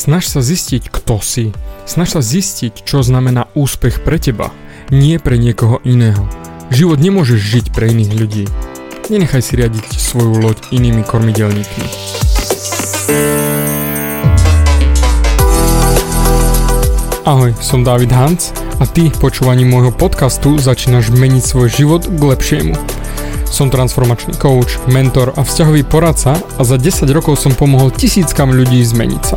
Snaž sa zistiť, kto si. Snaž sa zistiť, čo znamená úspech pre teba, nie pre niekoho iného. Život nemôžeš žiť pre iných ľudí. Nenechaj si riadiť svoju loď inými kormidelníkmi. Ahoj, som David Hans a ty počúvaním môjho podcastu začínaš meniť svoj život k lepšiemu. Som transformačný coach, mentor a vzťahový poradca a za 10 rokov som pomohol tisíckam ľudí zmeniť sa.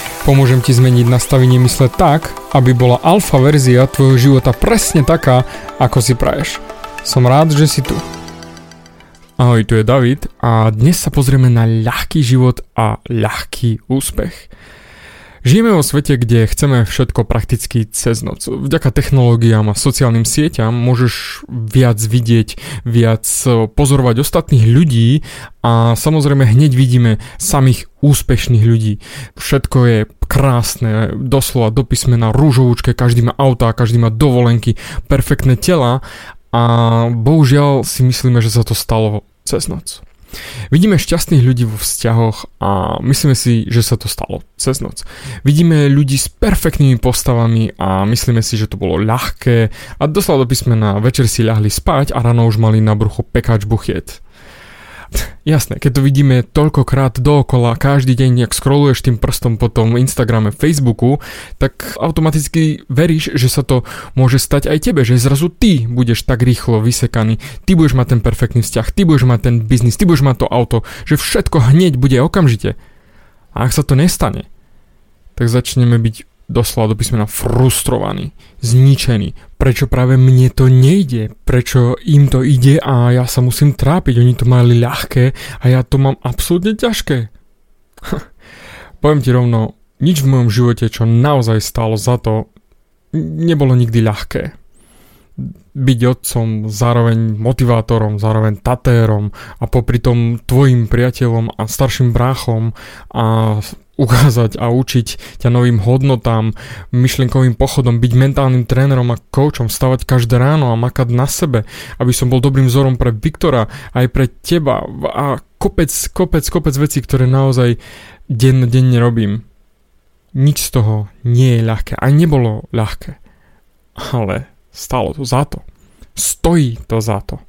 Pomôžem ti zmeniť nastavenie mysle tak, aby bola alfa verzia tvojho života presne taká, ako si praješ. Som rád, že si tu. Ahoj, tu je David a dnes sa pozrieme na ľahký život a ľahký úspech. Žijeme vo svete, kde chceme všetko prakticky cez noc. Vďaka technológiám a sociálnym sieťam môžeš viac vidieť, viac pozorovať ostatných ľudí a samozrejme hneď vidíme samých úspešných ľudí. Všetko je krásne, doslova do písmena, rúžovúčke, každý má auta, každý má dovolenky, perfektné tela a bohužiaľ si myslíme, že sa to stalo cez noc. Vidíme šťastných ľudí vo vzťahoch a myslíme si, že sa to stalo cez noc. Vidíme ľudí s perfektnými postavami a myslíme si, že to bolo ľahké a doslova do písmena večer si ľahli spať a ráno už mali na bruchu pekáč buchiet. Jasné, keď to vidíme toľkokrát dookola, každý deň, ak scrolluješ tým prstom po tom Instagrame, Facebooku, tak automaticky veríš, že sa to môže stať aj tebe, že zrazu ty budeš tak rýchlo vysekaný, ty budeš mať ten perfektný vzťah, ty budeš mať ten biznis, ty budeš mať to auto, že všetko hneď bude okamžite. A ak sa to nestane, tak začneme byť doslova do písmena frustrovaný, zničený. Prečo práve mne to nejde? Prečo im to ide a ja sa musím trápiť? Oni to mali ľahké a ja to mám absolútne ťažké. Poviem ti rovno, nič v mojom živote, čo naozaj stálo za to, nebolo nikdy ľahké. Byť otcom, zároveň motivátorom, zároveň tatérom a popri tom tvojim priateľom a starším bráchom a ukázať a učiť ťa novým hodnotám, myšlienkovým pochodom, byť mentálnym trénerom a coachom, stavať každé ráno a makať na sebe, aby som bol dobrým vzorom pre Viktora, aj pre teba a kopec, kopec, kopec vecí, ktoré naozaj denne robím. Nič z toho nie je ľahké. Aj nebolo ľahké. Ale stalo to za to. Stojí to za to.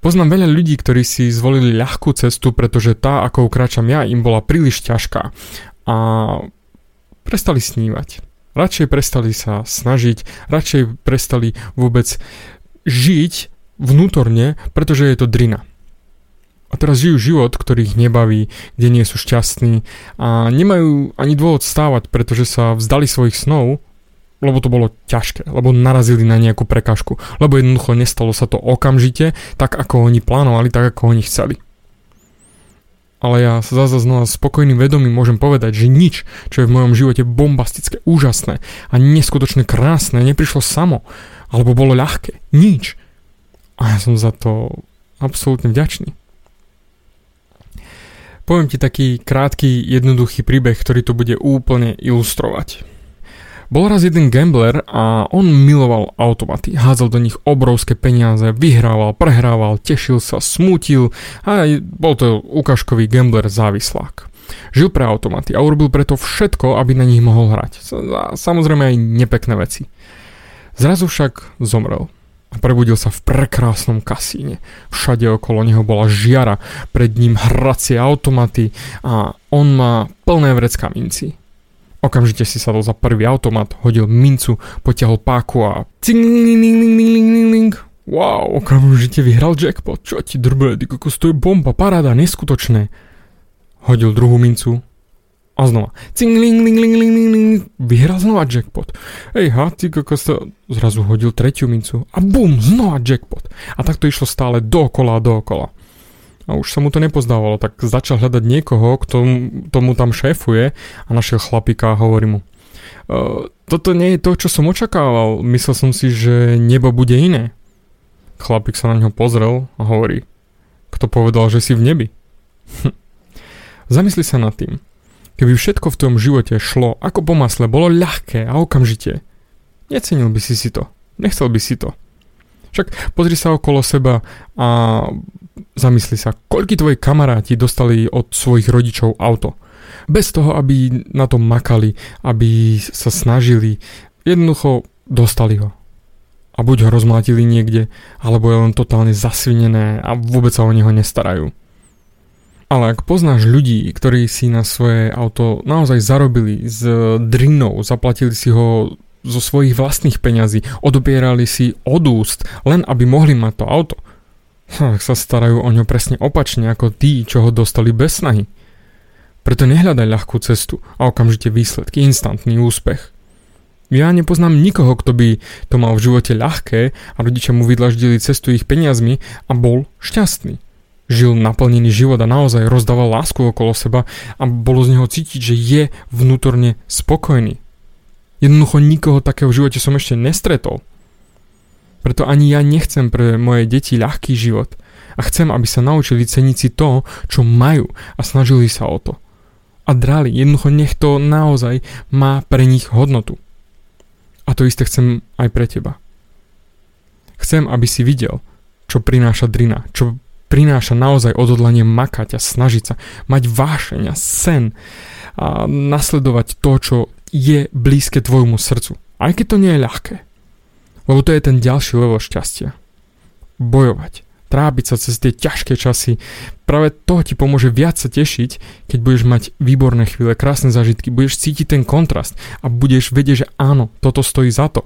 Poznám veľa ľudí, ktorí si zvolili ľahkú cestu, pretože tá, ako kráčam ja, im bola príliš ťažká. A prestali snívať. Radšej prestali sa snažiť, radšej prestali vôbec žiť vnútorne, pretože je to drina. A teraz žijú život, ktorý ich nebaví, kde nie sú šťastní a nemajú ani dôvod stávať, pretože sa vzdali svojich snov lebo to bolo ťažké, lebo narazili na nejakú prekažku, lebo jednoducho nestalo sa to okamžite, tak ako oni plánovali, tak ako oni chceli. Ale ja sa zase znova spokojným vedomím môžem povedať, že nič, čo je v mojom živote bombastické, úžasné a neskutočne krásne, neprišlo samo, alebo bolo ľahké. Nič. A ja som za to absolútne vďačný. Poviem ti taký krátky, jednoduchý príbeh, ktorý to bude úplne ilustrovať. Bol raz jeden gambler a on miloval automaty, hádzal do nich obrovské peniaze, vyhrával, prehrával, tešil sa, smútil a bol to ukážkový gambler závislák. Žil pre automaty a urobil preto všetko, aby na nich mohol hrať. Samozrejme aj nepekné veci. Zrazu však zomrel a prebudil sa v prekrásnom kasíne. Všade okolo neho bola žiara, pred ním hracie automaty a on má plné vrecka minci. Okamžite si sadol za prvý automat, hodil mincu, potiahol páku a Wow, okamžite vyhral jackpot. Čo ti drbe, ty kokos, to je bomba, paráda, neskutočné. Hodil druhú mincu a znova. Vyhral znova jackpot. Ej, ha, ty kokos, to... Zrazu hodil tretiu mincu a bum, znova jackpot. A tak to išlo stále dookola a dookola a už sa mu to nepozdávalo, tak začal hľadať niekoho, kto tomu tam šéfuje a našiel chlapika a hovorí mu e, toto nie je to, čo som očakával, myslel som si, že nebo bude iné. Chlapík sa na ňo pozrel a hovorí, kto povedal, že si v nebi? Zamysli sa nad tým. Keby všetko v tom živote šlo ako po masle, bolo ľahké a okamžite, necenil by si si to. Nechcel by si to. Však pozri sa okolo seba a zamysli sa, koľky tvoji kamaráti dostali od svojich rodičov auto. Bez toho, aby na tom makali, aby sa snažili, jednoducho dostali ho. A buď ho rozmlátili niekde, alebo je len totálne zasvinené a vôbec sa o neho nestarajú. Ale ak poznáš ľudí, ktorí si na svoje auto naozaj zarobili s drinou, zaplatili si ho zo svojich vlastných peňazí, odobierali si od úst, len aby mohli mať to auto, sa starajú o ňo presne opačne ako tí, čo ho dostali bez snahy. Preto nehľadaj ľahkú cestu a okamžite výsledky, instantný úspech. Ja nepoznám nikoho, kto by to mal v živote ľahké a rodičia mu vydlaždili cestu ich peniazmi a bol šťastný žil naplnený život a naozaj rozdával lásku okolo seba a bolo z neho cítiť, že je vnútorne spokojný. Jednoducho nikoho takého v živote som ešte nestretol. Preto ani ja nechcem pre moje deti ľahký život a chcem, aby sa naučili ceniť si to, čo majú a snažili sa o to. A drali, jednoducho nech to naozaj má pre nich hodnotu. A to isté chcem aj pre teba. Chcem, aby si videl, čo prináša drina, čo prináša naozaj odhodlanie makať a snažiť sa, mať vášeň a sen a nasledovať to, čo je blízke tvojmu srdcu. Aj keď to nie je ľahké. Lebo to je ten ďalší level šťastia. Bojovať, trápiť sa cez tie ťažké časy. Práve to ti pomôže viac sa tešiť, keď budeš mať výborné chvíle, krásne zážitky, budeš cítiť ten kontrast a budeš vedieť, že áno, toto stojí za to.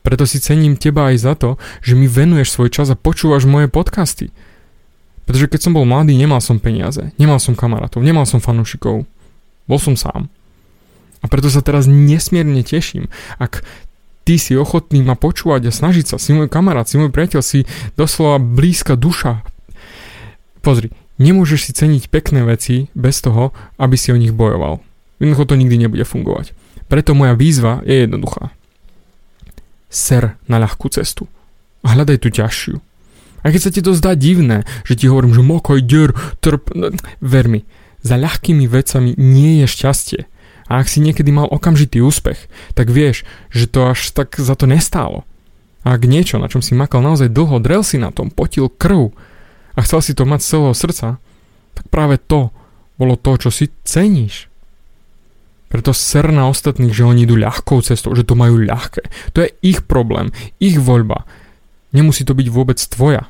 Preto si cením teba aj za to, že mi venuješ svoj čas a počúvaš moje podcasty. Pretože keď som bol mladý, nemal som peniaze, nemal som kamarátov, nemal som fanúšikov. Bol som sám. A preto sa teraz nesmierne teším, ak ty si ochotný ma počúvať a snažiť sa, si môj kamarát, si môj priateľ, si doslova blízka duša. Pozri, nemôžeš si ceniť pekné veci bez toho, aby si o nich bojoval. Jednoducho to nikdy nebude fungovať. Preto moja výzva je jednoduchá. Ser na ľahkú cestu. A hľadaj tú ťažšiu. A keď sa ti to zdá divné, že ti hovorím, že mokoj, der, trp, no, ver mi, za ľahkými vecami nie je šťastie. A ak si niekedy mal okamžitý úspech, tak vieš, že to až tak za to nestálo. Ak niečo, na čom si makal naozaj dlho, drel si na tom, potil krv a chcel si to mať z celého srdca, tak práve to bolo to, čo si ceníš. Preto ser na ostatných, že oni idú ľahkou cestou, že to majú ľahké. To je ich problém, ich voľba. Nemusí to byť vôbec tvoja.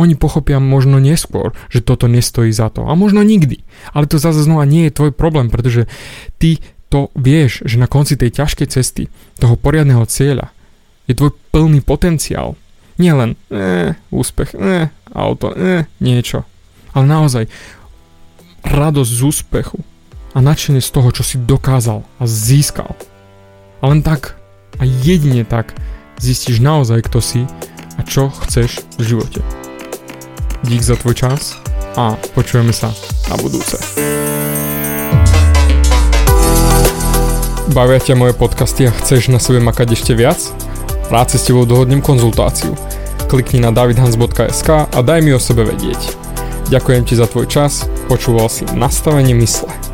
Oni pochopia možno neskôr, že toto nestojí za to. A možno nikdy. Ale to zase znova nie je tvoj problém, pretože ty to vieš, že na konci tej ťažkej cesty, toho poriadneho cieľa, je tvoj plný potenciál. Nie len eh, úspech, eh, auto, eh, niečo. Ale naozaj radosť z úspechu a nadšenie z toho, čo si dokázal a získal. A len tak a jedine tak zistíš naozaj, kto si a čo chceš v živote. Dík za tvoj čas a počujeme sa na budúce. Bavia ťa moje podcasty a chceš na sebe makať ešte viac? Rád si s tebou dohodnem konzultáciu. Klikni na davidhans.sk a daj mi o sebe vedieť. Ďakujem ti za tvoj čas, počúval si nastavenie mysle.